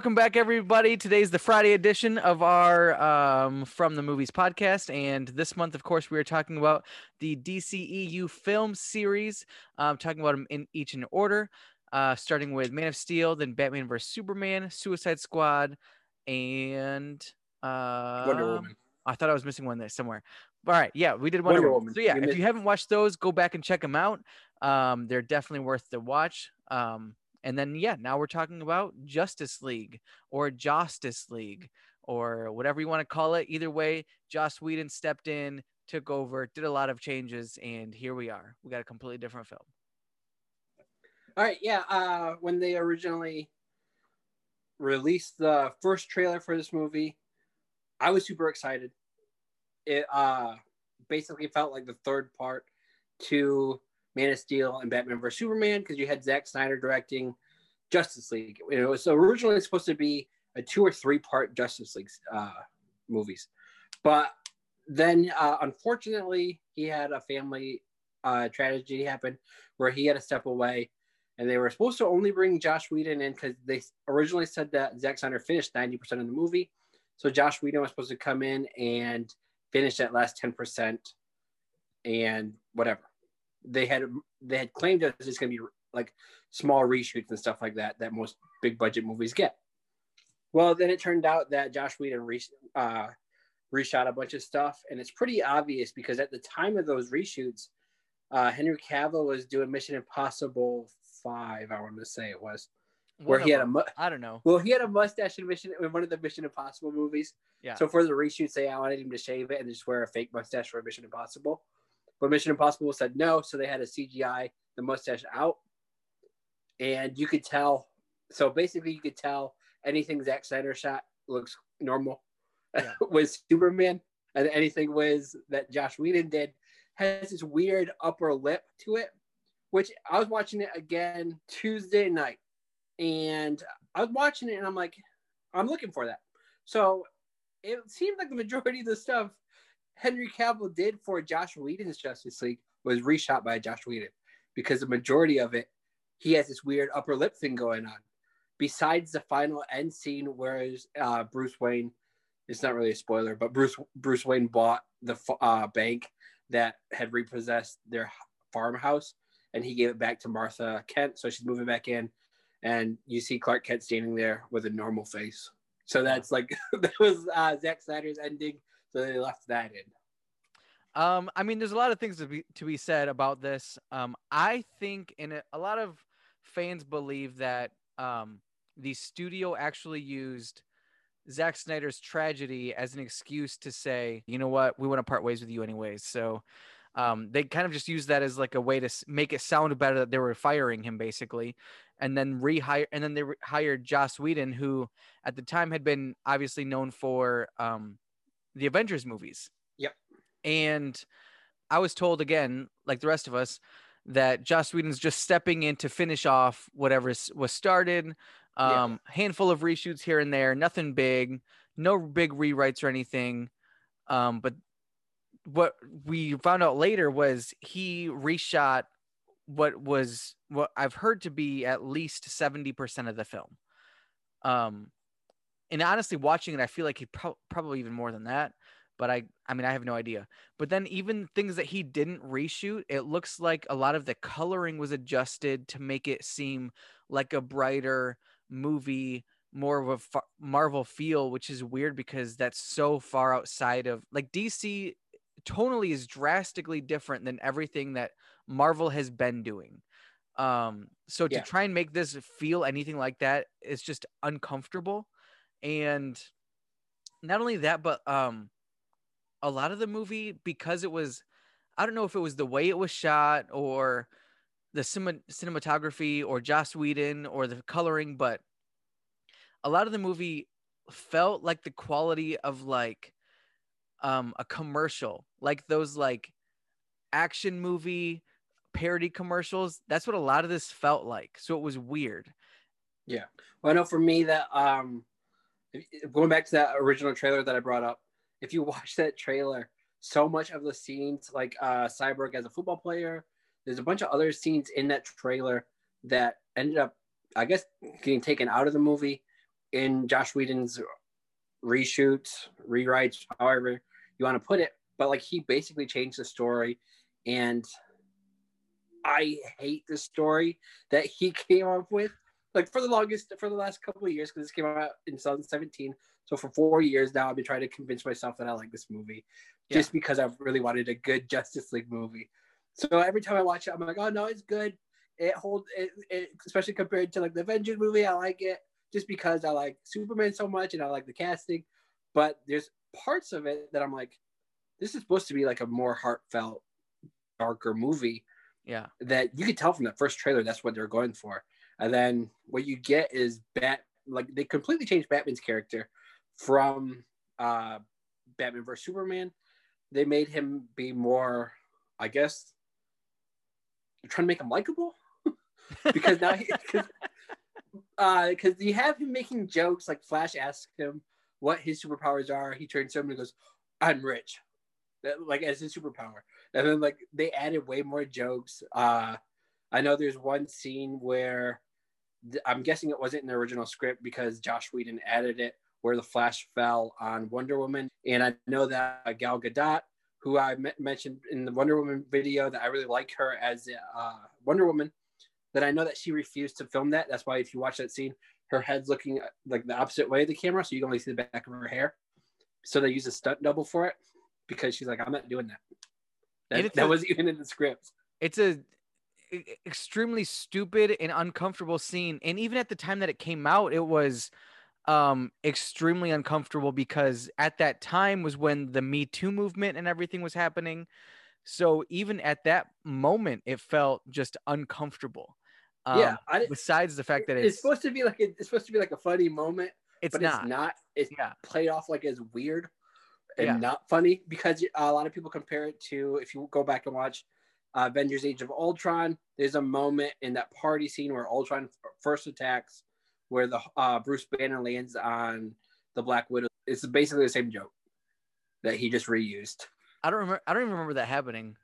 welcome back, everybody. Today's the Friday edition of our um, From the Movies podcast. And this month, of course, we are talking about the DCEU film series, um, talking about them in each in order, uh, starting with Man of Steel, then Batman vs. Superman, Suicide Squad, and uh, Wonder Woman. I thought I was missing one there somewhere. All right. Yeah, we did Wonder, Wonder Woman. Woman. So, yeah, You if missed- you haven't watched those, go back and check them out. Um, they're definitely worth the watch. Um, and then, yeah, now we're talking about Justice League or Justice League or whatever you want to call it. Either way, Joss Whedon stepped in, took over, did a lot of changes, and here we are. We got a completely different film. All right, yeah. Uh, when they originally released the first trailer for this movie, I was super excited. It uh, basically felt like the third part to Man of Steel and Batman vs Superman because you had Zack Snyder directing Justice League. It was originally supposed to be a two or three part Justice League uh, movies, but then uh, unfortunately he had a family uh, tragedy happen where he had to step away and they were supposed to only bring Josh Whedon in because they originally said that Zack Snyder finished 90% of the movie. So Josh Whedon was supposed to come in and finish that last 10% and whatever. They had they had claimed that it's going to be like small reshoots and stuff like that that most big budget movies get. Well, then it turned out that Josh Whedon re, uh, reshot a bunch of stuff, and it's pretty obvious because at the time of those reshoots, uh, Henry Cavill was doing Mission Impossible Five. I want to say it was where One he had a mu- I don't know. well, he had a mustache in Mission in one of the Mission Impossible movies. Yeah. So for the reshoots, they wanted him to shave it and just wear a fake mustache for Mission Impossible. But Mission Impossible said no, so they had a CGI the mustache out, and you could tell. So basically, you could tell anything Zack Snyder shot looks normal Yeah. with Superman, and anything was that Josh Whedon did has this weird upper lip to it. Which I was watching it again Tuesday night, and I was watching it, and I'm like, I'm looking for that. So it seemed like the majority of the stuff Henry Cavill did for Josh Whedon's Justice League was reshot by Josh Whedon because the majority of it, he has this weird upper lip thing going on. Besides the final end scene where uh, Bruce Wayne, it's not really a spoiler, but Bruce Bruce Wayne bought the uh, bank that had repossessed their farmhouse, and he gave it back to Martha Kent, so she's moving back in, and you see Clark Kent standing there with a normal face. So that's like that was uh, Zack Snyder's ending. So they left that in. Um, I mean, there's a lot of things to be to be said about this. Um, I think, and a- lot of fans believe that um, the studio actually used Zack Snyder's tragedy as an excuse to say, you know what, we want to part ways with you anyways. So um, they kind of just used that as like a way to make it sound better that they were firing him basically, and then rehire, and then they re- hired Joss Whedon, who at the time had been obviously known for um, the Avengers movies. Yep. And I was told again, like the rest of us, that Joss Whedon's just stepping in to finish off whatever was started. Yeah. Um, handful of reshoots here and there, nothing big, no big rewrites or anything. Um, but what we found out later was he reshot what was what I've heard to be at least 70% of the film. Um, and honestly, watching it, I feel like he pro- probably even more than that. But I, I mean, I have no idea. But then even things that he didn't reshoot, it looks like a lot of the coloring was adjusted to make it seem like a brighter movie, more of a fa- Marvel feel, which is weird because that's so far outside of like DC tonally is drastically different than everything that Marvel has been doing. Um, so to Yeah. try and make this feel anything like that is just uncomfortable. And not only that, but um, a lot of the movie because it was, I don't know if it was the way it was shot or the cinema- cinematography or Joss Whedon or the coloring, but a lot of the movie felt like the quality of like um a commercial like those like action movie parody commercials. That's what a lot of this felt like. So it was weird. Yeah. Well, I know for me that um, going back to that original trailer that I brought up, if you watch that trailer, so much of the scenes, like uh, Cyborg as a football player, there's a bunch of other scenes in that trailer that ended up, I guess, getting taken out of the movie in Josh Whedon's reshoots, rewrites, however you want to put it. But like he basically changed the story, and I hate the story that he came up with. Like for the longest, for the last couple of years, because this came out in 2017. So for four years now, I've been trying to convince myself that I like this movie, yeah. just because I've really wanted a good Justice League movie. So every time I watch it, I'm like, oh no, it's good. It holds, it, it, especially compared to like the Avengers movie, I like it just because I like Superman so much and I like the casting. But there's parts of it that I'm like, this is supposed to be like a more heartfelt, darker movie. Yeah. That you could tell from that first trailer that's what they're going for. And then what you get is Bat like they completely changed Batman's character from uh Batman vs Superman. They made him be more, I guess, trying to make him likable. because now because uh you have him making jokes like Flash asks him what his superpowers are. He turns to him and goes, I'm rich. Like as his superpower. And then like they added way more jokes. Uh I know there's one scene where I'm guessing it wasn't in the original script because Josh Whedon added it where the Flash fell on Wonder Woman. And I know that Gal Gadot, who I mentioned in the Wonder Woman video, that I really like her as uh, Wonder Woman, that I know that she refused to film that. That's why if you watch that scene, her head's looking like the opposite way of the camera, so you can only see the back of her hair. So they use a stunt double for it because she's like, I'm not doing that. That, that was even in the script. It's a extremely stupid and uncomfortable scene, and even at the time that it came out, it was um extremely uncomfortable because at that time was when the me too movement and everything was happening so even at that moment it felt just uncomfortable um, yeah. I, besides the fact that it's, it's, supposed to be like a, it's supposed to be like a funny moment, it's but not. it's not. It's yeah. played off like as weird and yeah. not funny because a lot of people compare it to if you go back and watch uh, Avengers: Age of Ultron. There's a moment in that party scene where Ultron first attacks, where the uh, Bruce Banner lands on the Black Widow. It's basically the same joke that he just reused. I don't remember. I don't even remember that happening.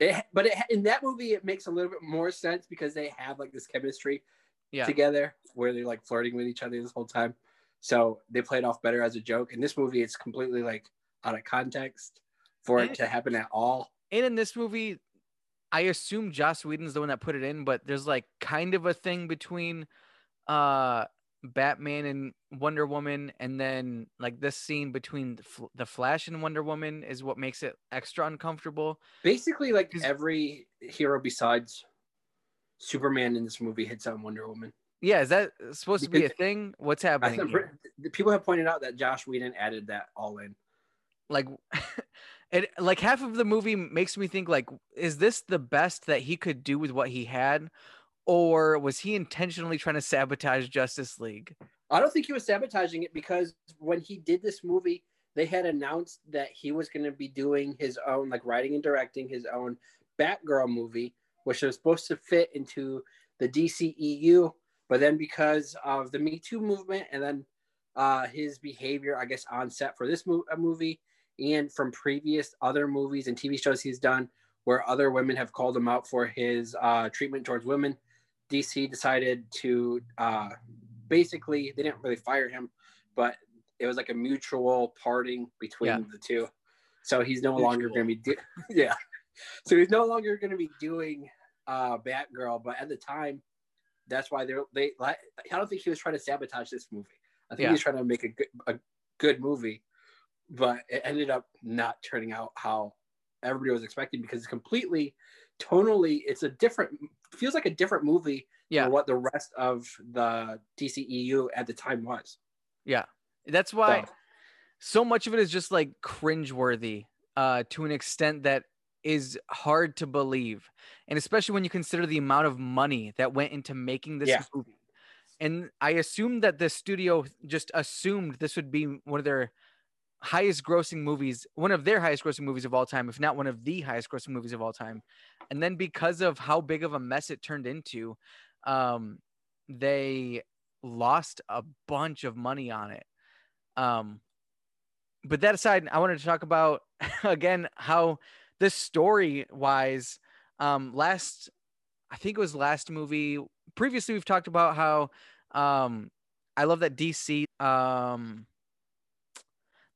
It, but it, in that movie, it makes a little bit more sense because they have like this chemistry yeah. together where they're like flirting with each other this whole time. So they played off better as a joke. In this movie, it's completely like out of context for and, it to happen at all. And in this movie, I assume Joss Whedon's the one that put it in, but there's like kind of a thing between uh Batman and Wonder Woman, and then like this scene between the, F- the Flash and Wonder Woman is what makes it extra uncomfortable. Basically, like every hero besides Superman in this movie hits on Wonder Woman. Yeah, is that supposed because to be a thing? What's happening? People have pointed out that Josh Whedon added that all in. Like, it like half of the movie makes me think like, is this the best that he could do with what he had, or was he intentionally trying to sabotage Justice League? I don't think he was sabotaging it because when he did this movie, they had announced that he was going to be doing his own, like writing and directing his own Batgirl movie, which was supposed to fit into the DCEU. But then because of the Me Too movement and then uh, his behavior, I guess, on set for this mo- movie and from previous other movies and TV shows he's done where other women have called him out for his uh, treatment towards women, DC decided to uh, basically they didn't really fire him, but it was like a mutual parting between yeah. the two. So he's no mutual. longer going to be do- yeah. So he's no longer going to be doing uh, Batgirl, but at the time, that's why they're they. I don't think he was trying to sabotage this movie. I think yeah. he was trying to make a good a good movie, but it ended up not turning out how everybody was expecting because it's completely tonally it's a different feels like a different movie yeah. what the rest of the dceu at the time was. Yeah. That's why so, so much of it is just like cringeworthy uh to an extent that is hard to believe. And especially when you consider the amount of money that went into making this yeah. movie. And i assume that the studio just assumed this would be one of their highest grossing movies, one of their highest grossing movies of all time, if not one of the highest grossing movies of all time. And then because of how big of a mess it turned into, um, they lost a bunch of money on it. Um, but that aside, I wanted to talk about again how this story wise, um, last, I think it was last movie. Previously, we've talked about how um, I love that DC um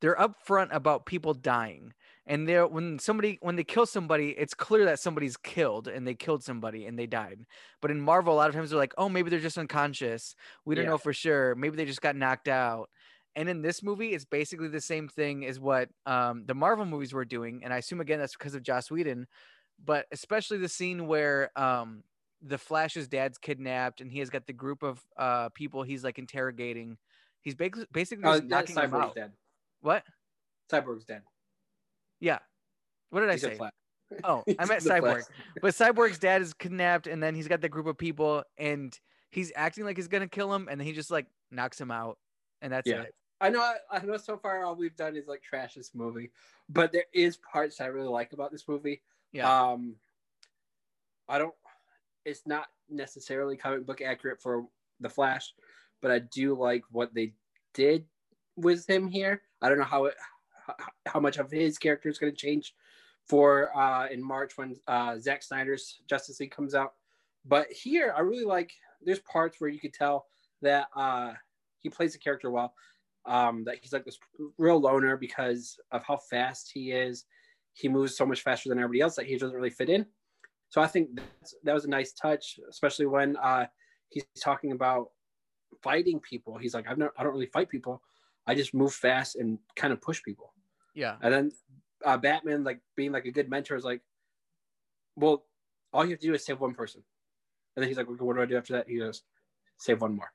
they're upfront about people dying. And they're when somebody when they kill somebody, it's clear that somebody's killed and they killed somebody and they died. But in Marvel, a lot of times they're like, oh, maybe they're just unconscious. We don't Yeah. know for sure. Maybe they just got knocked out. And in this movie, it's basically the same thing as what um, the Marvel movies were doing. And I assume again that's because of Joss Whedon, but especially the scene where um, the Flash's dad's kidnapped and he has got the group of uh, people he's like interrogating. He's basically basically Oh, just that knocking them Cyborg's out. dead. What? Cyborg's dead. Yeah. What did I say? Oh, I meant Cyborg. But Cyborg's dad is kidnapped, and then he's got the group of people, and he's acting like he's gonna kill him, and then he just like knocks him out, and that's Yeah. it. I know. I know. So far, all we've done is like trash this movie, but there is parts I really like about this movie. Yeah. Um, I don't. It's not necessarily comic book accurate for the Flash, but I do like what they did with him here. I don't know how it, how- much of his character is going to change for uh, in March when uh, Zack Snyder's Justice League comes out. But here, I really like. There's parts where you could tell that uh, he plays the character well. Um, that he's like this real loner because of how fast he is. He moves so much faster than everybody else that he doesn't really fit in. So I think that was a nice touch, especially when uh, he's talking about fighting people. He's like, I've not, I don't really fight people. I just move fast and kind of push people. Yeah. And then uh, Batman, like being like a good mentor, is like, well, all you have to do is save one person. And then he's like, what do I do after that? He goes, save one more.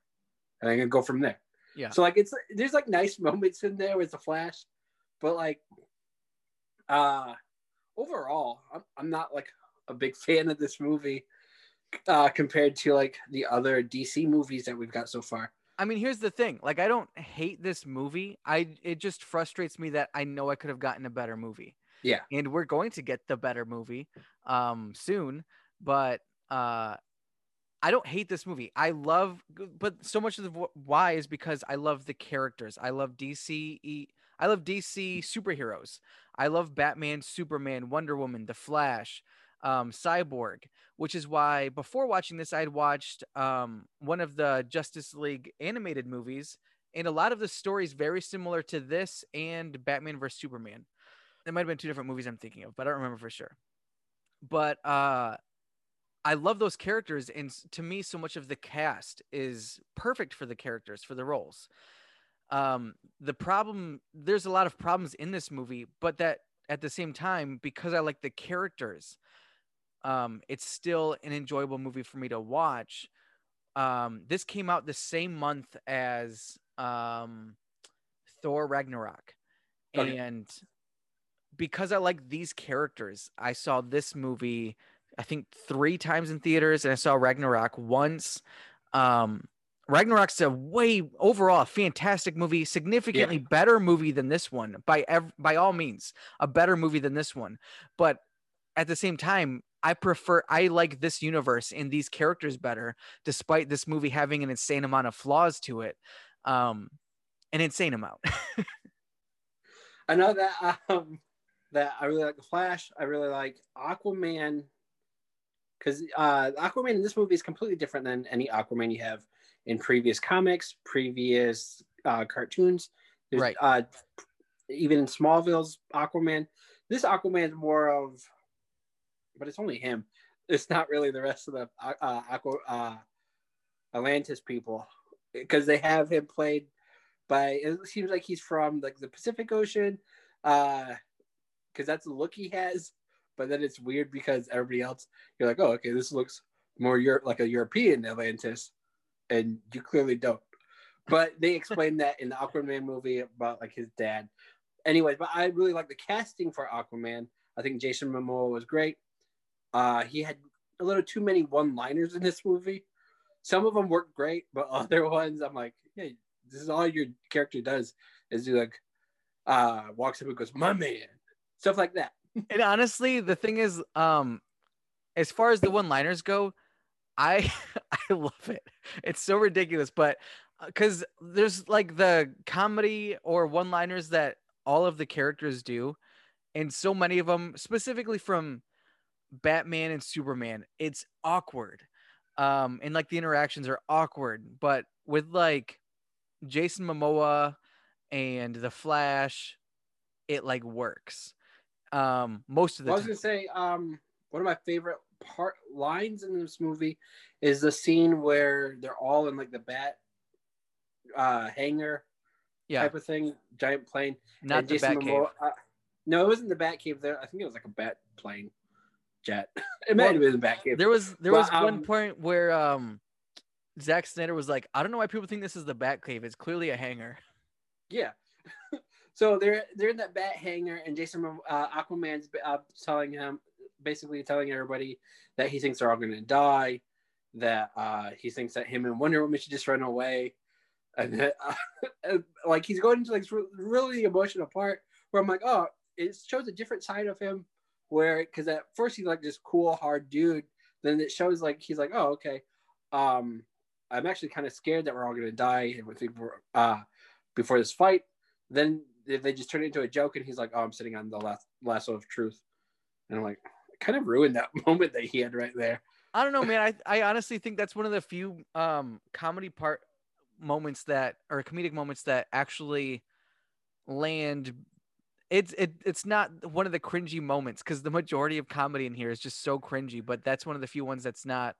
And I'm go from there. Yeah. So like it's there's like nice moments in there with the Flash, but like uh overall, I'm, I'm not like a big fan of this movie uh compared to like the other DC movies that we've got so far. I mean, here's the thing. Like, I don't hate this movie. I it just frustrates me that I know I could have gotten a better movie. Yeah. And we're going to get the better movie um soon, but uh I don't hate this movie. I love but so much of the why is because I love the characters. I love DC I love DC superheroes. I love Batman, Superman, Wonder Woman, The Flash, um, Cyborg, which is why before watching this, I'd watched um, one of the Justice League animated movies, and a lot of the stories very similar to this and Batman vs Superman. There might have been two different movies I'm thinking of, but I don't remember for sure. But uh, I love those characters, and to me, so much of the cast is perfect for the characters for the roles. Um, the problem, there's a lot of problems in this movie, but that at the same time, because I like the characters, um, it's still an enjoyable movie for me to watch. Um, this came out the same month as um, Thor Ragnarok, Okay. and because I like these characters, I saw this movie I think three times in theaters, and I saw Ragnarok once. Um, Ragnarok's a way overall a fantastic movie, significantly better movie than this one by ev- by all means, a better movie than this one. But at the same time, I prefer I like this universe and these characters better, despite this movie having an insane amount of flaws to it. Um, an insane amount. I know that um that I really like the Flash. I really like Aquaman because uh, Aquaman in this movie is completely different than any Aquaman you have in previous comics, previous uh, cartoons. There's, Right. Uh, even in Smallville's Aquaman, this Aquaman is more of, but it's only him. It's not really the rest of the uh, uh, uh, Atlantis people because they have him played by. It seems like he's from like the Pacific Ocean, because that's the look he has. But then it's weird because everybody else, you're like, oh, okay, this looks more Europe like a European Atlantis, and you clearly don't. But they explained that in the Aquaman movie about like his dad. Anyways, but I really like the casting for Aquaman. I think Jason Momoa was great. Uh, he had a little too many one-liners in this movie. Some of them worked great, but other ones, I'm like, hey, this is all your character does is he like uh walks up and goes, my man, stuff like that. and honestly, the thing is, um, as far as the one-liners go, I I love it. It's so ridiculous, but because there's like the comedy or one-liners that all of the characters do, and so many of them, specifically from Batman and Superman, it's awkward. Um, and like the interactions are awkward, but with like Jason Momoa and the Flash, it like works. Um, most of the I was time. gonna say, um, one of my favorite part lines in this movie is the scene where they're all in like the bat uh hangar Yeah, type of thing, giant plane. not and the Jason Batcave. Momoa- uh, no, it wasn't the bat cave there. I think it was like a bat plane jet. it Well, have been the bat. There was there Well, was one um, point where um Zack Snyder was like, I don't know why people think this is the Batcave. It's clearly a hangar. Yeah. so they're they're in that bat hangar, and Jason uh, Aquaman's uh, telling him, basically telling everybody that he thinks they're all going to die, that uh, he thinks that him and Wonder Woman should just run away, and that, uh, like he's going into like really emotional part where I'm like, oh, it shows a different side of him, where because at first he's like this cool hard dude, then it shows like he's like, oh, okay, um, I'm actually kind of scared that we're all going to die, uh before this fight. Then they just turn it into a joke, and he's like, "Oh, I'm sitting on the last lasso of truth," and I'm like, kind of ruined that moment that he had right there. I don't know, man. I I honestly think that's one of the few um comedy part moments that or comedic moments that actually land it's it it's not one of the cringy moments because the majority of comedy in here is just so cringy, but that's one of the few ones that's not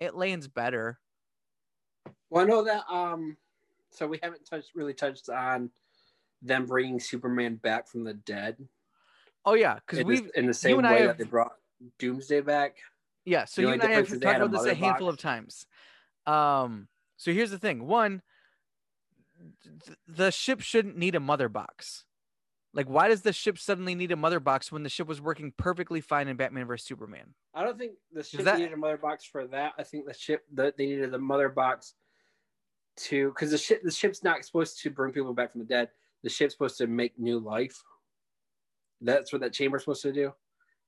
it lands better. Well, I know that. Um, so we haven't touched really touched on them bringing Superman back from the dead Oh yeah, because we in the same way I that they brought Doomsday back. Yeah, so you and I have difference is they talked about this a handful box. of times. Um, so here's the thing: one, th- the ship shouldn't need a mother box. Like, why does the ship suddenly need a mother box when the ship was working perfectly fine in Batman vs Superman? I don't think the ship that- needed a mother box for that. I think the ship that they needed the mother box to because the ship the ship's not supposed to bring people back from the dead. The ship's supposed to make new life. That's what that chamber's supposed to do,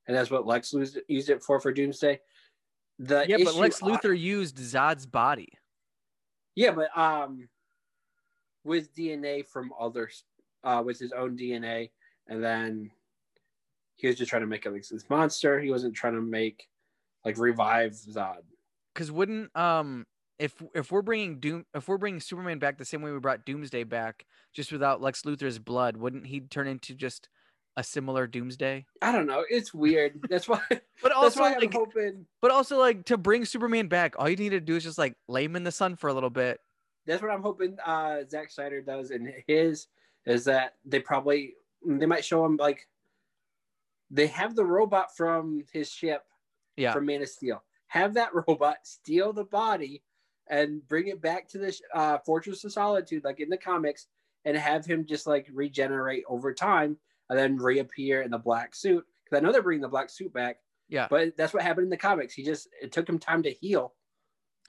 and that's what Lex used, it for for Doomsday. The yeah, but Lex Luthor used Zod's body. yeah, but um, with DNA from others, uh, with his own DNA, and then he was just trying to make like this monster. He wasn't trying to make like revive Zod. Because wouldn't um if if we're bringing Doom if we're bringing Superman back the same way we brought Doomsday back, just without Lex Luthor's blood, wouldn't he turn into just a similar Doomsday? I don't know. It's weird. That's why. But also, why I'm like, hoping. But also, like to bring Superman back, all you need to do is just like lay him in the sun for a little bit. That's what I'm hoping. Uh, Zack Snyder does in his is that they probably they might show him like they have the robot from his ship Yeah, from Man of Steel. Have that robot steal the body and bring it back to the uh, Fortress of Solitude, like in the comics, and have him just like regenerate over time and then reappear in the black suit. Because I know they're bringing the black suit back, yeah. but that's what happened in the comics. He just it took him time to heal.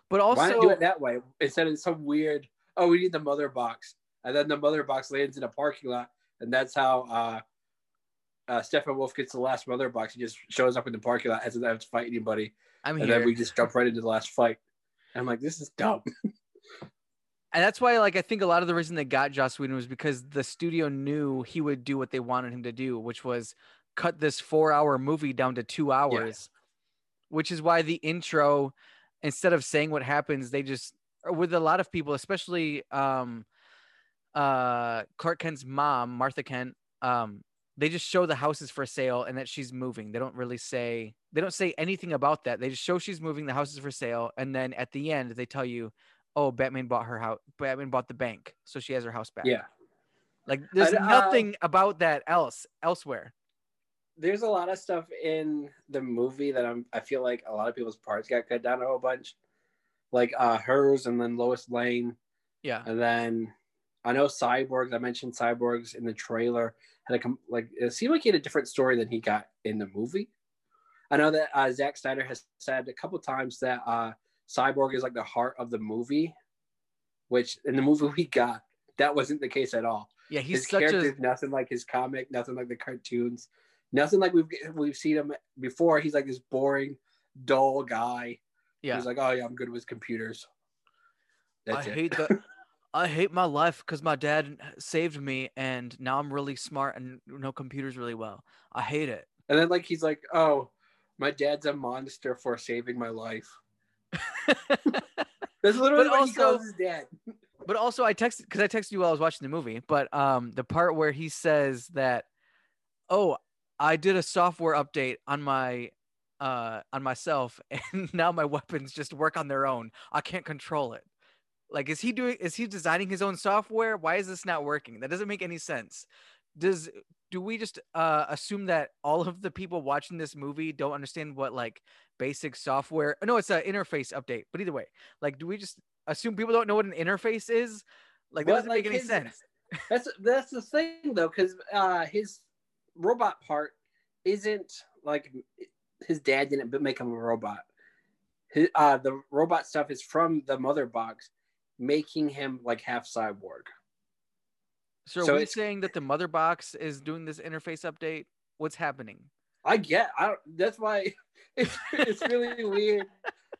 But Why not do it that way instead of some weird? Oh, we need the mother box, and then the mother box lands in a parking lot, and that's how uh, uh, Steppenwolf gets the last mother box. He just shows up in the parking lot, doesn't have to fight anybody, I'm and here, then we just jump right into the last fight. And I'm like, this is dumb. and that's why, like, I think a lot of the reason they got Joss Whedon was because the studio knew he would do what they wanted him to do, which was cut this four-hour movie down to two hours. Which is why the intro, instead of saying what happens, they just with a lot of people, especially um, uh, Clark Kent's mom, Martha Kent, um, they just show the houses for sale and that she's moving. They don't really say they don't say anything about that. They just show she's moving, the house is for sale, and then at the end they tell you, "Oh, Batman bought her house. Batman bought the bank, so she has her house back." Yeah, like there's uh, nothing about that else elsewhere. there's a lot of stuff in the movie that I'm. I feel like a lot of people's parts got cut down a whole bunch, like uh hers, and then Lois Lane, Yeah, And then I know Cyborgs. I mentioned Cyborgs in the trailer. Had a like it seemed like he had a different story than he got in the movie. I know that uh, Zack Snyder has said a couple times that uh, Cyborg is like the heart of the movie, which in the movie we got that wasn't the case at all. yeah. He's his such character a nothing like his comic, nothing like the cartoons, nothing like we've we've seen him before. He's like this boring, dull guy. yeah. He's like, oh yeah, I'm good with computers. I That's it. hate the I hate my life because my dad saved me and now I'm really smart and know computers really well. I hate it. And then like he's like, "Oh, my dad's a monster for saving my life." That's literally But what he also- calls his dad. But also, I texted because I texted you while I was watching the movie. But um, the part where he says that, "Oh, I did a software update on my uh on myself, and now my weapons just work on their own. I can't control it." Like, is he doing? Is he designing his own software? Why is this not working? That doesn't make any sense. Does do we just uh, assume that all of the people watching this movie don't understand what like basic software? No, it's an interface update. But either way, like, do we just assume people don't know what an interface is? Like, that But, doesn't like, make any his- sense. That's that's the thing though, because uh, his robot part isn't like his dad didn't make him a robot. His, uh, the robot stuff is from the mother box, making him like half cyborg. So, so are we saying that the mother box is doing this interface update? What's happening? I get. I don't, that's why it's it's really weird.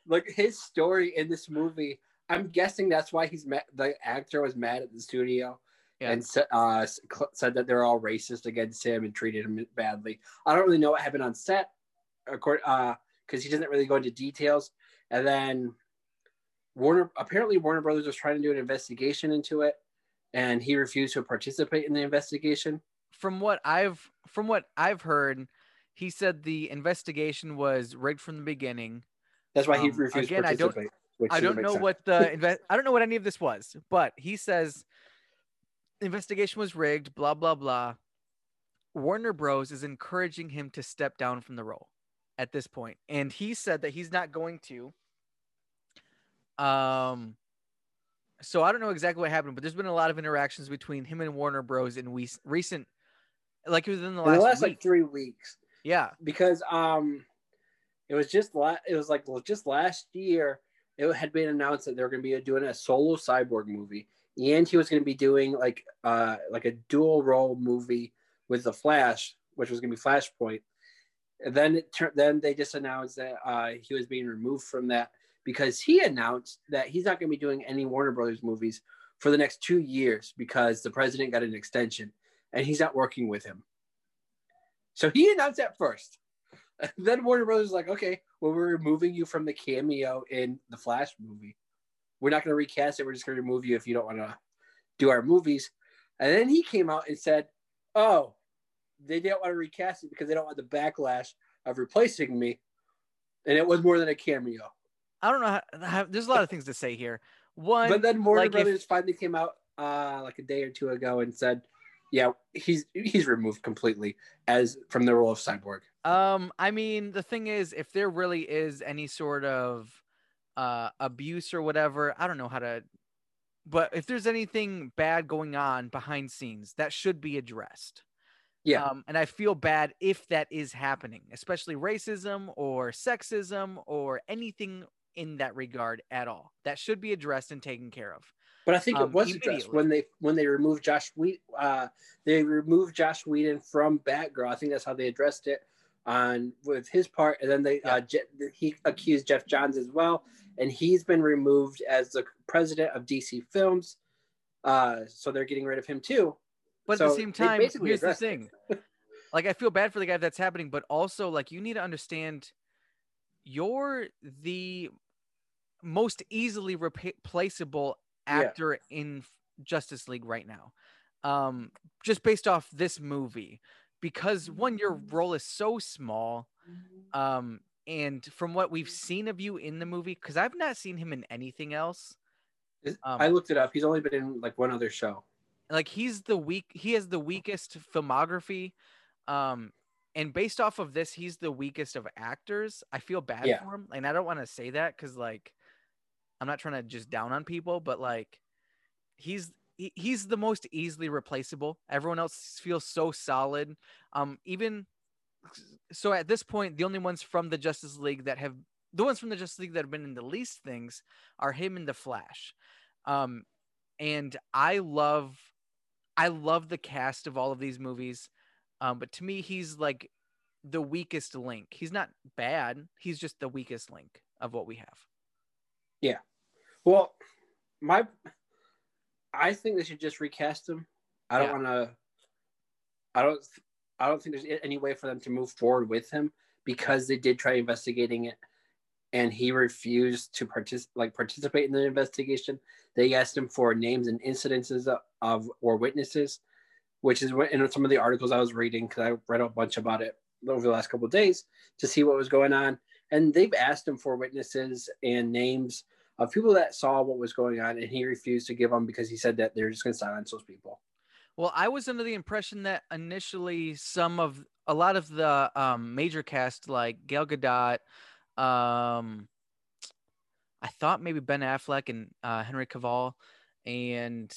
Like his story in this movie, I'm guessing that's why he's mad. The actor was mad at the studio Yeah. and uh, said that they're all racist against him and treated him badly. I don't really know what happened on set, because uh, he doesn't really go into details. And then Warner apparently Warner Brothers was trying to do an investigation into it, and he refused to participate in the investigation. From what I've from what I've heard, he said the investigation was rigged from the beginning. That's why he Um, refused again, to I don't- I don't know sense. what the inve- I don't know what any of this was, but he says investigation was rigged, blah blah blah. Warner Bros is encouraging him to step down from the role at this point, and he said that he's not going to. Um, so I don't know exactly what happened, but there's been a lot of interactions between him and Warner Bros. in we- recent, like within the in last, the last week. like three weeks. Yeah, because um it was just la- it was like just last year it had been announced that they were going to be doing a solo cyborg movie and he was going to be doing like uh like a dual role movie with the flash which was going to be flashpoint. And then it turned then they just announced that uh he was being removed from that because he announced that he's not going to be doing any warner brothers movies for the next two years because the president got an extension and he's not working with him so he announced that first. then Warner Brothers was like, okay, well, we're removing you from the cameo in the Flash movie. We're not going to recast it. We're just going to remove you if you don't want to do our movies. And then he came out and said, oh, they didn't want to recast it because they don't want the backlash of replacing me. And it was more than a cameo. I don't know. How, there's a lot of things to say here. One, But then Warner like, if- Brothers finally came out uh, like a day or two ago and said, yeah, he's he's removed completely as from the role of Cyborg. Um, I mean, the thing is, if there really is any sort of uh abuse or whatever, I don't know how to but if there's anything bad going on behind scenes, that should be addressed. Yeah. Um, and I feel bad if that is happening, especially racism or sexism or anything in that regard at all. That should be addressed and taken care of. But I think Um, it was addressed when they when they removed Josh Whedon. Uh, they removed Josh Whedon from Batgirl. I think that's how they addressed it on with his part, and then they uh, Je- he accused Geoff Johns as well, and he's been removed as the president of DC Films. Uh, so they're getting rid of him too. But at the same time, here's the thing. like I feel bad for the guy that's happening, but also like you need to understand you're the most easily replaceable Yeah. actor in Justice League right now. Um just based off this movie because one your role is so small um and from what we've seen of you in the movie cuz I've not seen him in anything else Um, I looked it up. He's only been in like one other show. like he's the weak he has the weakest filmography um and based off of this he's the weakest of actors i feel bad Yeah. for him and i don't want to say that because like i'm not trying to just down on people but like he's he, he's the most easily replaceable. Everyone else feels so solid. Um even so at this point the only ones from the justice league that have the ones from the justice league that have been in the least things are him and the flash. Um and i love i love the cast of all of these movies. Um but to me he's like the weakest link. He's not bad. He's just the weakest link of what we have Well, my, I think they should just recast him. I don't Yeah. want to. I don't. I don't think there's any way for them to move forward with him because they did try investigating it, and he refused to participate. like participate in the investigation. They asked him for names and incidences of, of or witnesses, which is what in some of the articles I was reading because I read a bunch about it over the last couple days to see what was going on. And they've asked him for witnesses and names of people that saw what was going on, and he refused to give them because he said that they're just going to silence those people. Well, I was under the impression that initially some of a lot of the um, major cast, like Gal Gadot, um, I thought maybe Ben Affleck and uh, Henry Cavill, and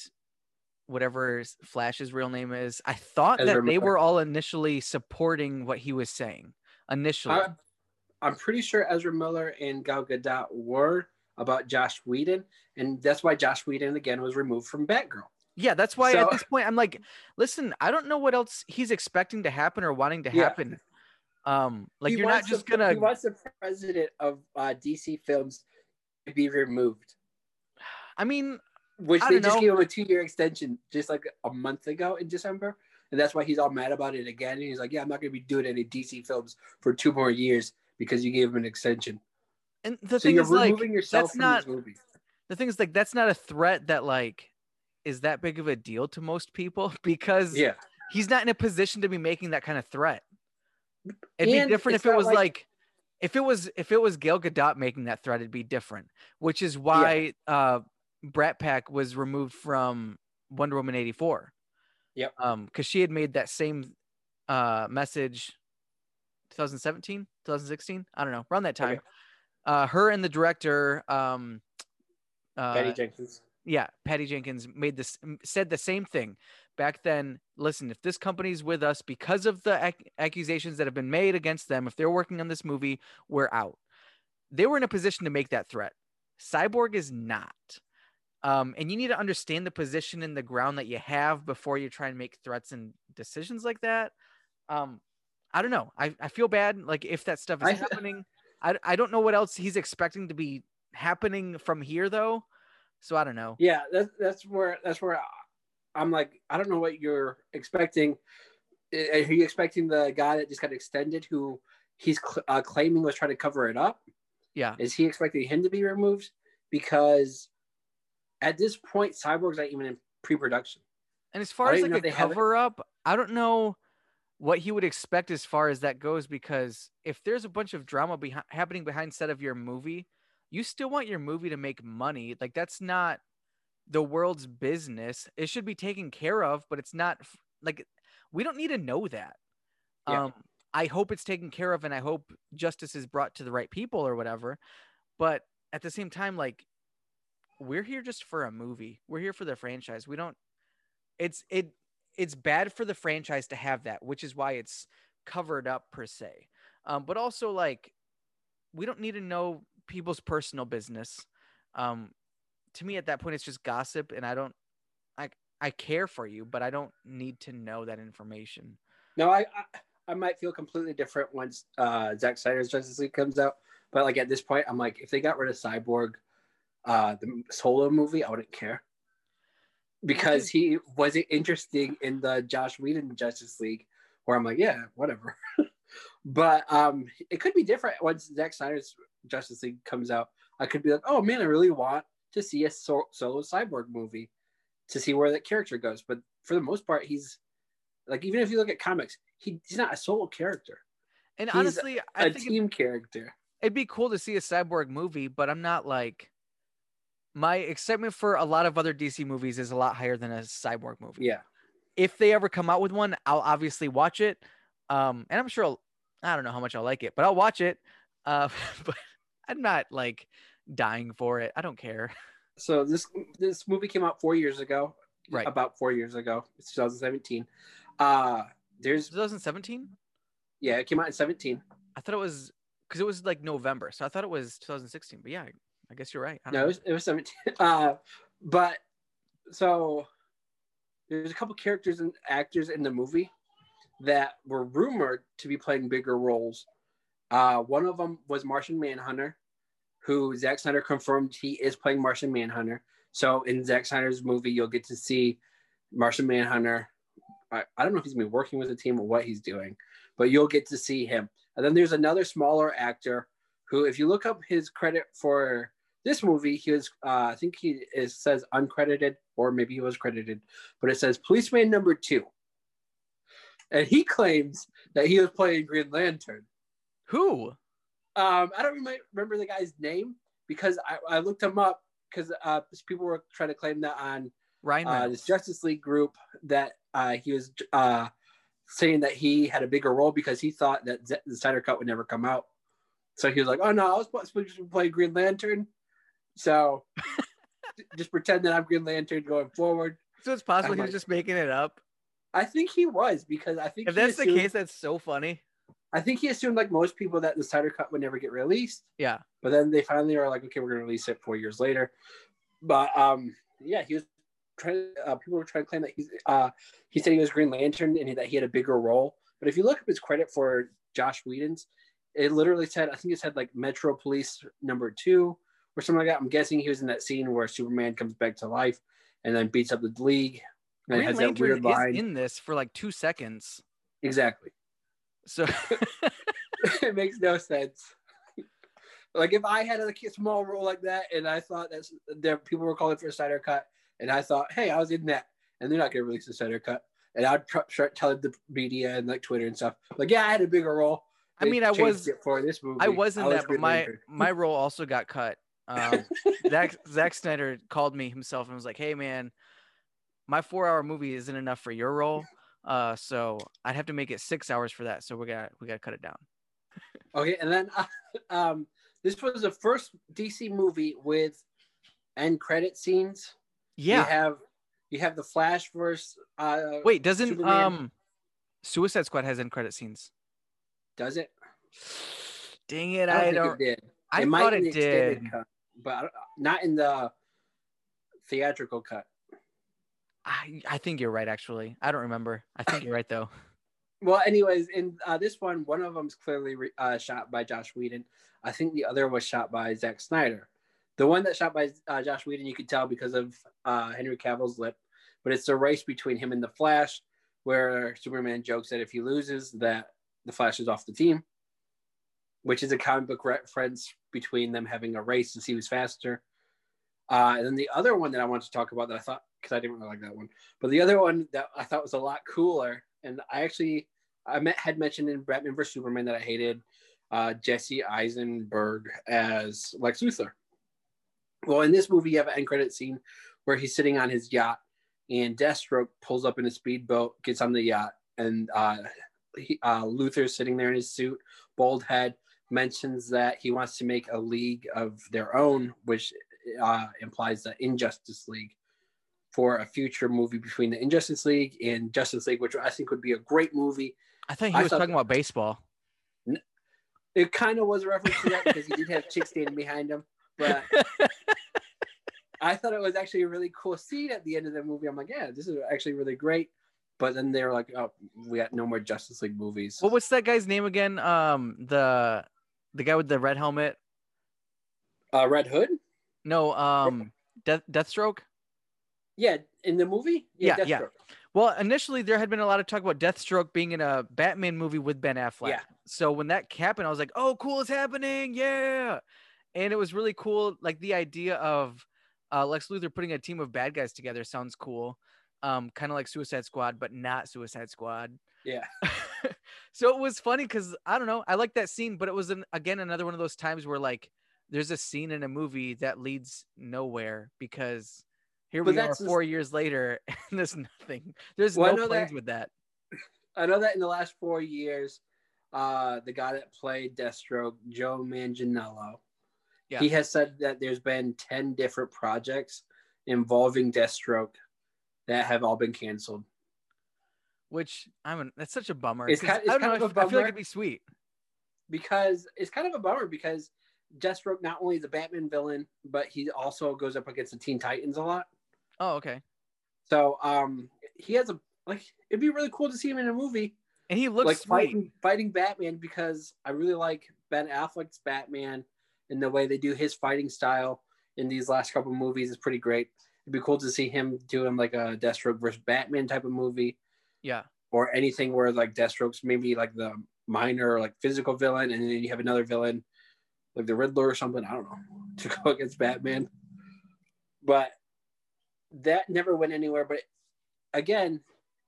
whatever Flash's real name is. I thought Ezra that they Miller. were all initially supporting what he was saying. Initially, I, I'm pretty sure Ezra Miller and Gal Gadot were about Josh Whedon, and that's why Josh Whedon again was removed from Batgirl. Yeah, that's why so, at this point I'm like, listen, I don't know what else he's expecting to happen or wanting to happen. Yeah. Um, like he you're not just the, gonna. He wants the president of uh, DC Films to be removed. I mean, which I they just know. gave him a two-year extension just like a month ago in December, and that's why he's all mad about it again. And he's like, "Yeah, I'm not going to be doing any DC films for two more years because you gave him an extension." And the so thing is, like, that's not the thing is like that's not a threat that like is that big of a deal to most people because yeah, he's not in a position to be making that kind of threat. It'd and be different if it was like, like, if it was if it was Gal Gadot making that threat, it'd be different. Which is why yeah. uh Brat Pack was removed from Wonder Woman 84. Yep. Um, because she had made that same uh message 2017, 2016. I don't know, around that time. Okay. Uh her and the director, um uh, Patty Jenkins yeah, Patty Jenkins made this said the same thing back then. Listen, if this company's with us because of the ac- accusations that have been made against them, if they're working on this movie, we're out. They were in a position to make that threat. Cyborg is not. Um, and you need to understand the position in the ground that you have before you try and make threats and decisions like that. Um, I don't know. I, I feel bad. Like if that stuff is I, happening, I, I don't know what else he's expecting to be happening from here though. So I don't know. Yeah, that's that's where that's where I'm like, I don't know what you're expecting. Are you expecting the guy that just got extended, who he's cl- uh, claiming was trying to cover it up? Yeah. Is he expecting him to be removed? Because at this point, Cyborg's not even in pre-production. And as far as like a cover up, I don't know what he would expect as far as that goes. Because if there's a bunch of drama behind happening behind set of your movie, you still want your movie to make money. Like that's not the world's business. It should be taken care of, but it's not like we don't need to know that. Yeah. Um, I hope it's taken care of and I hope justice is brought to the right people or whatever. But at the same time, like we're here just for a movie. We're here for the franchise. We don't it's it it's bad for the franchise to have that, which is why it's covered up per se. Um, but also like we don't need to know people's personal business. Um, to me, at that point, it's just gossip, and I don't, I, I care for you, but I don't need to know that information. No, I, I, I might feel completely different once uh, Zack Snyder's Justice League comes out. But like at this point, I'm like, if they got rid of Cyborg, uh, the solo movie, I wouldn't care because he wasn't interesting in the Josh Whedon Justice League, where I'm like, yeah, whatever. but um, it could be different once Zack Snyder's Justice League comes out, I could be like, oh man, I really want to see a so- solo cyborg movie to see where that character goes. But for the most part, he's like, even if you look at comics, he, he's not a solo character. And he's honestly, I a team it, character. It'd be cool to see a cyborg movie, but I'm not like my excitement for a lot of other DC movies is a lot higher than a cyborg movie. Yeah. If they ever come out with one, I'll obviously watch it. Um, and I'm sure I'll, I don't know how much I'll like it, but I'll watch it. Uh, but I'm not like dying for it. I don't care. So this this movie came out four years ago. Right. About four years ago. It's 2017. Uh there's 2017? Yeah, it came out in 17. I thought it was because it was like November. So I thought it was 2016. But yeah, I guess you're right. No, it was, it was 17. Uh but so there's a couple characters and actors in the movie that were rumored to be playing bigger roles uh, one of them was Martian Manhunter, who Zack Snyder confirmed he is playing Martian Manhunter. So in Zack Snyder's movie, you'll get to see Martian Manhunter. I, I don't know if he's been working with the team or what he's doing, but you'll get to see him. And then there's another smaller actor who, if you look up his credit for this movie, he was, uh, I think he is, says uncredited, or maybe he was credited, but it says policeman number two. And he claims that he was playing Green Lantern. Who? Um, I don't remember the guy's name because I, I looked him up because uh, people were trying to claim that on Ryan uh, this Justice League group that uh, he was uh, saying that he had a bigger role because he thought that Z- the Snyder Cut would never come out. So he was like, "Oh no, I was supposed to play Green Lantern." So just pretend that I'm Green Lantern going forward. so it's possible I'm he was like- just making it up. I think he was because I think If that's the case, that's so funny. I think he assumed like most people that the Snyder Cut would never get released. Yeah. But then they finally are like, okay, we're gonna release it four years later. But um, yeah, he was trying. Uh, people were trying to claim that he's. Uh, he said he was Green Lantern and that he had a bigger role. But if you look up his credit for Joss Whedon's, it literally said I think it said like Metro Police number two or something like that. I'm guessing he was in that scene where Superman comes back to life and then beats up the League. And Green has that Lantern weird is line. in this for like two seconds. exactly. So it makes no sense. like if I had a small role like that, and I thought that there people were calling for a Snyder cut, and I thought, hey, I was in that, and they're not going to release a Snyder cut, and I'd tr- start telling the media and like Twitter and stuff, like, yeah, I had a bigger role. I mean, I was- for this movie. I was in that, but my my role also got cut. Um, Zack Zack Snyder called me himself and was like, "Hey, man, my four-hour movie isn't enough for your role, uh, so I'd have to make it six hours for that. So we got we got to cut it down." Okay, and then um, this was the first DC movie with end credit scenes. Yeah. you have you have the Flash versus. Uh, Wait, doesn't Superman. um, Suicide Squad has end credit scenes? does it? Dang it, I don't I don't. it did. I it thought it did. cut, but don't- in the theatrical cut. I, I think you're right. Actually, I don't remember. I think you're right though. Well, anyways, in uh, this one, one of them's clearly re- uh, shot by Joss Whedon. I think the other was shot by Zack Snyder. The one that shot by uh, Joss Whedon, you could tell because of uh, Henry Cavill's lip, but it's a race between him and the Flash, where Superman jokes that if he loses, that the Flash is off the team, which is a comic book reference between them having a race to see who's faster. Uh, and then the other one that I wanted to talk about that I thought because I didn't really like that one, but the other one that I thought was a lot cooler, and I actually I met, had mentioned in Batman vs Superman that I hated uh, Jesse Eisenberg as Lex Luthor. Well, in this movie, you have an end credit scene where he's sitting on his yacht, and Deathstroke pulls up in a speedboat, gets on the yacht, and uh, he, uh, Luthor's sitting there in his suit, bald head, mentions that he wants to make a league of their own, which uh, implies the Injustice League for a future movie between the Injustice League and Justice League, which I think would be a great movie. I thought he I was thought- talking about baseball. It kind of was a reference to that because he did have chicks standing behind him, but I thought it was actually a really cool scene at the end of the movie. I'm like, yeah, this is actually really great. But then they were like, oh, we got no more Justice League movies. What what's that guy's name again? Um, the the guy with the red helmet. Uh, Red Hood? No, um, Death Deathstroke. Yeah, in the movie? Yeah, yeah. Deathstroke. Well, initially there had been a lot of talk about Deathstroke being in a Batman movie with Ben Affleck. Yeah. So when that happened, I was like, "Oh, cool! It's happening! Yeah!" And it was really cool. Like the idea of uh, Lex Luthor putting a team of bad guys together sounds cool. Um, kind of like Suicide Squad, but not Suicide Squad. Yeah. so it was funny because I don't know. I like that scene, but it was an, again another one of those times where like there's a scene in a movie that leads nowhere because here But we are four years later and there's nothing. There's Well, no plans that- with that. I know that in the last four years, uh, the guy that played Deathstroke, Joe Manganiello, Yeah. he has said that there's been 10 different projects involving Deathstroke that have all been canceled. Which I'm an, that's such a bummer. It's kind- it's I don't know. kind I of a I feel like it'd be sweet. because it's kind of a bummer because Deathstroke not only is a Batman villain, but he also goes up against the Teen Titans a lot. Oh, okay. So um, he has a like it'd be really cool to see him in a movie And he looks like sweet. fighting fighting Batman because I really like Ben Affleck's Batman and the way they do his fighting style in these last couple movies is pretty great. It'd be cool to see him doing like a Deathstroke versus Batman type of movie Yeah. or anything where like Deathstroke's maybe like the minor like physical villain and then you have another villain like the Riddler or something. I don't know to go against Batman, but that never went anywhere. But again,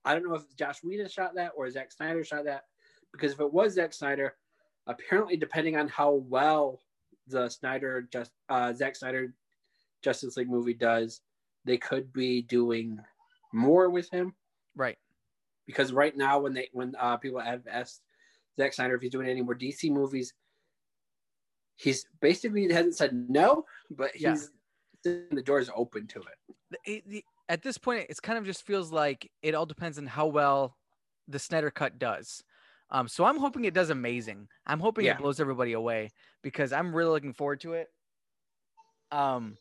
I don't know if Joss Whedon shot that or Zack Snyder shot that because if it was Zack Snyder, apparently depending on how well the Snyder just uh, Zack Snyder Justice League movie does, they could be doing more with him. Right. Because right now, when they when uh, people have asked Zack Snyder if he's doing any more DC movies, he's basically hasn't said no, but he's yeah. the doors open to it. The, the, at this point, it kind of just feels like it all depends on how well the Snyder cut does. Um, so I'm hoping it does amazing. I'm hoping yeah. it blows everybody away because I'm really looking forward to it. Um,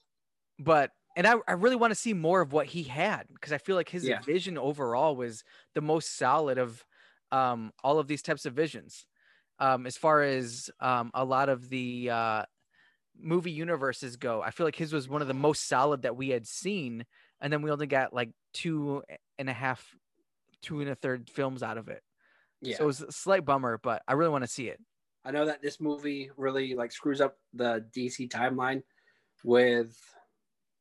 but and I, I really want to see more of what he had because I feel like his yeah. vision overall was the most solid of um, all of these types of visions. Um, as far as um, a lot of the uh, movie universes go, I feel like his was one of the most solid that we had seen, and then we only got like two and a half, two and a third films out of it. Yeah. So it was a slight bummer, but I really want to see it. I know that this movie really like screws up the DC timeline with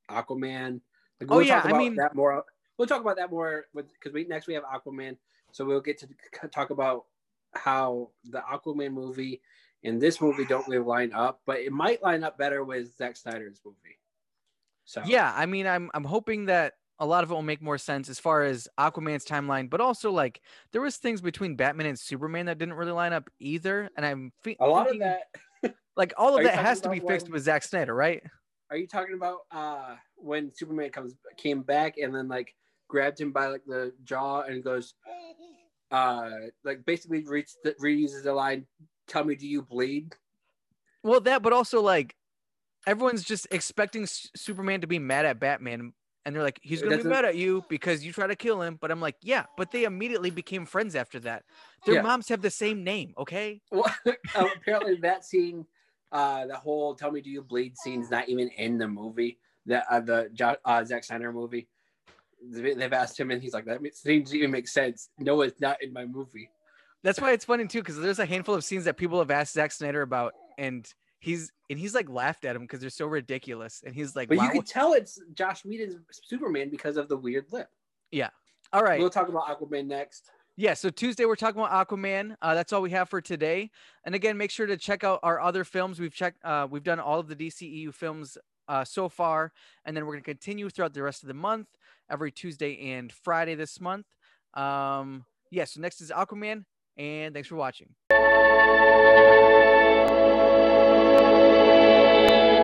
Aquaman. Like, oh, we'll oh yeah, I mean that more. We'll talk about that more because we next we have Aquaman, so we'll get to talk about how the Aquaman movie and this movie don't really line up, but it might line up better with Zack Snyder's movie. So yeah, I mean, I'm I'm hoping that a lot of it will make more sense as far as Aquaman's timeline, but also like there was things between Batman and Superman that didn't really line up either, and I'm fe- a lot thinking, of that. like all of that has to be fixed when, with Zack Snyder, right? Are you talking about uh when Superman comes came back and then like grabbed him by like the jaw and goes, uh, like basically reuses the line, "Tell me, do you bleed?" Well, that, but also like everyone's just expecting S- Superman to be mad at Batman, and they're like, he's gonna be mad at you because you try to kill him. But I'm like, yeah, but they immediately became friends after that. Their yeah. moms have the same name, okay? Well, apparently that scene, uh, the whole "Tell me, do you bleed?" scene is not even in the movie. That uh, the uh, Zack Snyder movie. They've asked him, and he's like, "That seems to even make sense." No, it's not in my movie. That's why it's funny too, because there's a handful of scenes that people have asked Zack Snyder about, and he's and he's like laughed at him because they're so ridiculous. And he's like, but wow. you can tell it's Joss Whedon's Superman because of the weird lip. Yeah. All right. We'll talk about Aquaman next. Yeah, so Tuesday we're talking about Aquaman. Uh, that's all we have for today. And again, make sure to check out our other films. We've checked, uh, we've done all of the DCEU films uh, so far, and then we're going to continue throughout the rest of the month, every Tuesday and Friday this month. Um, yeah, so next is Aquaman, and thanks for watching.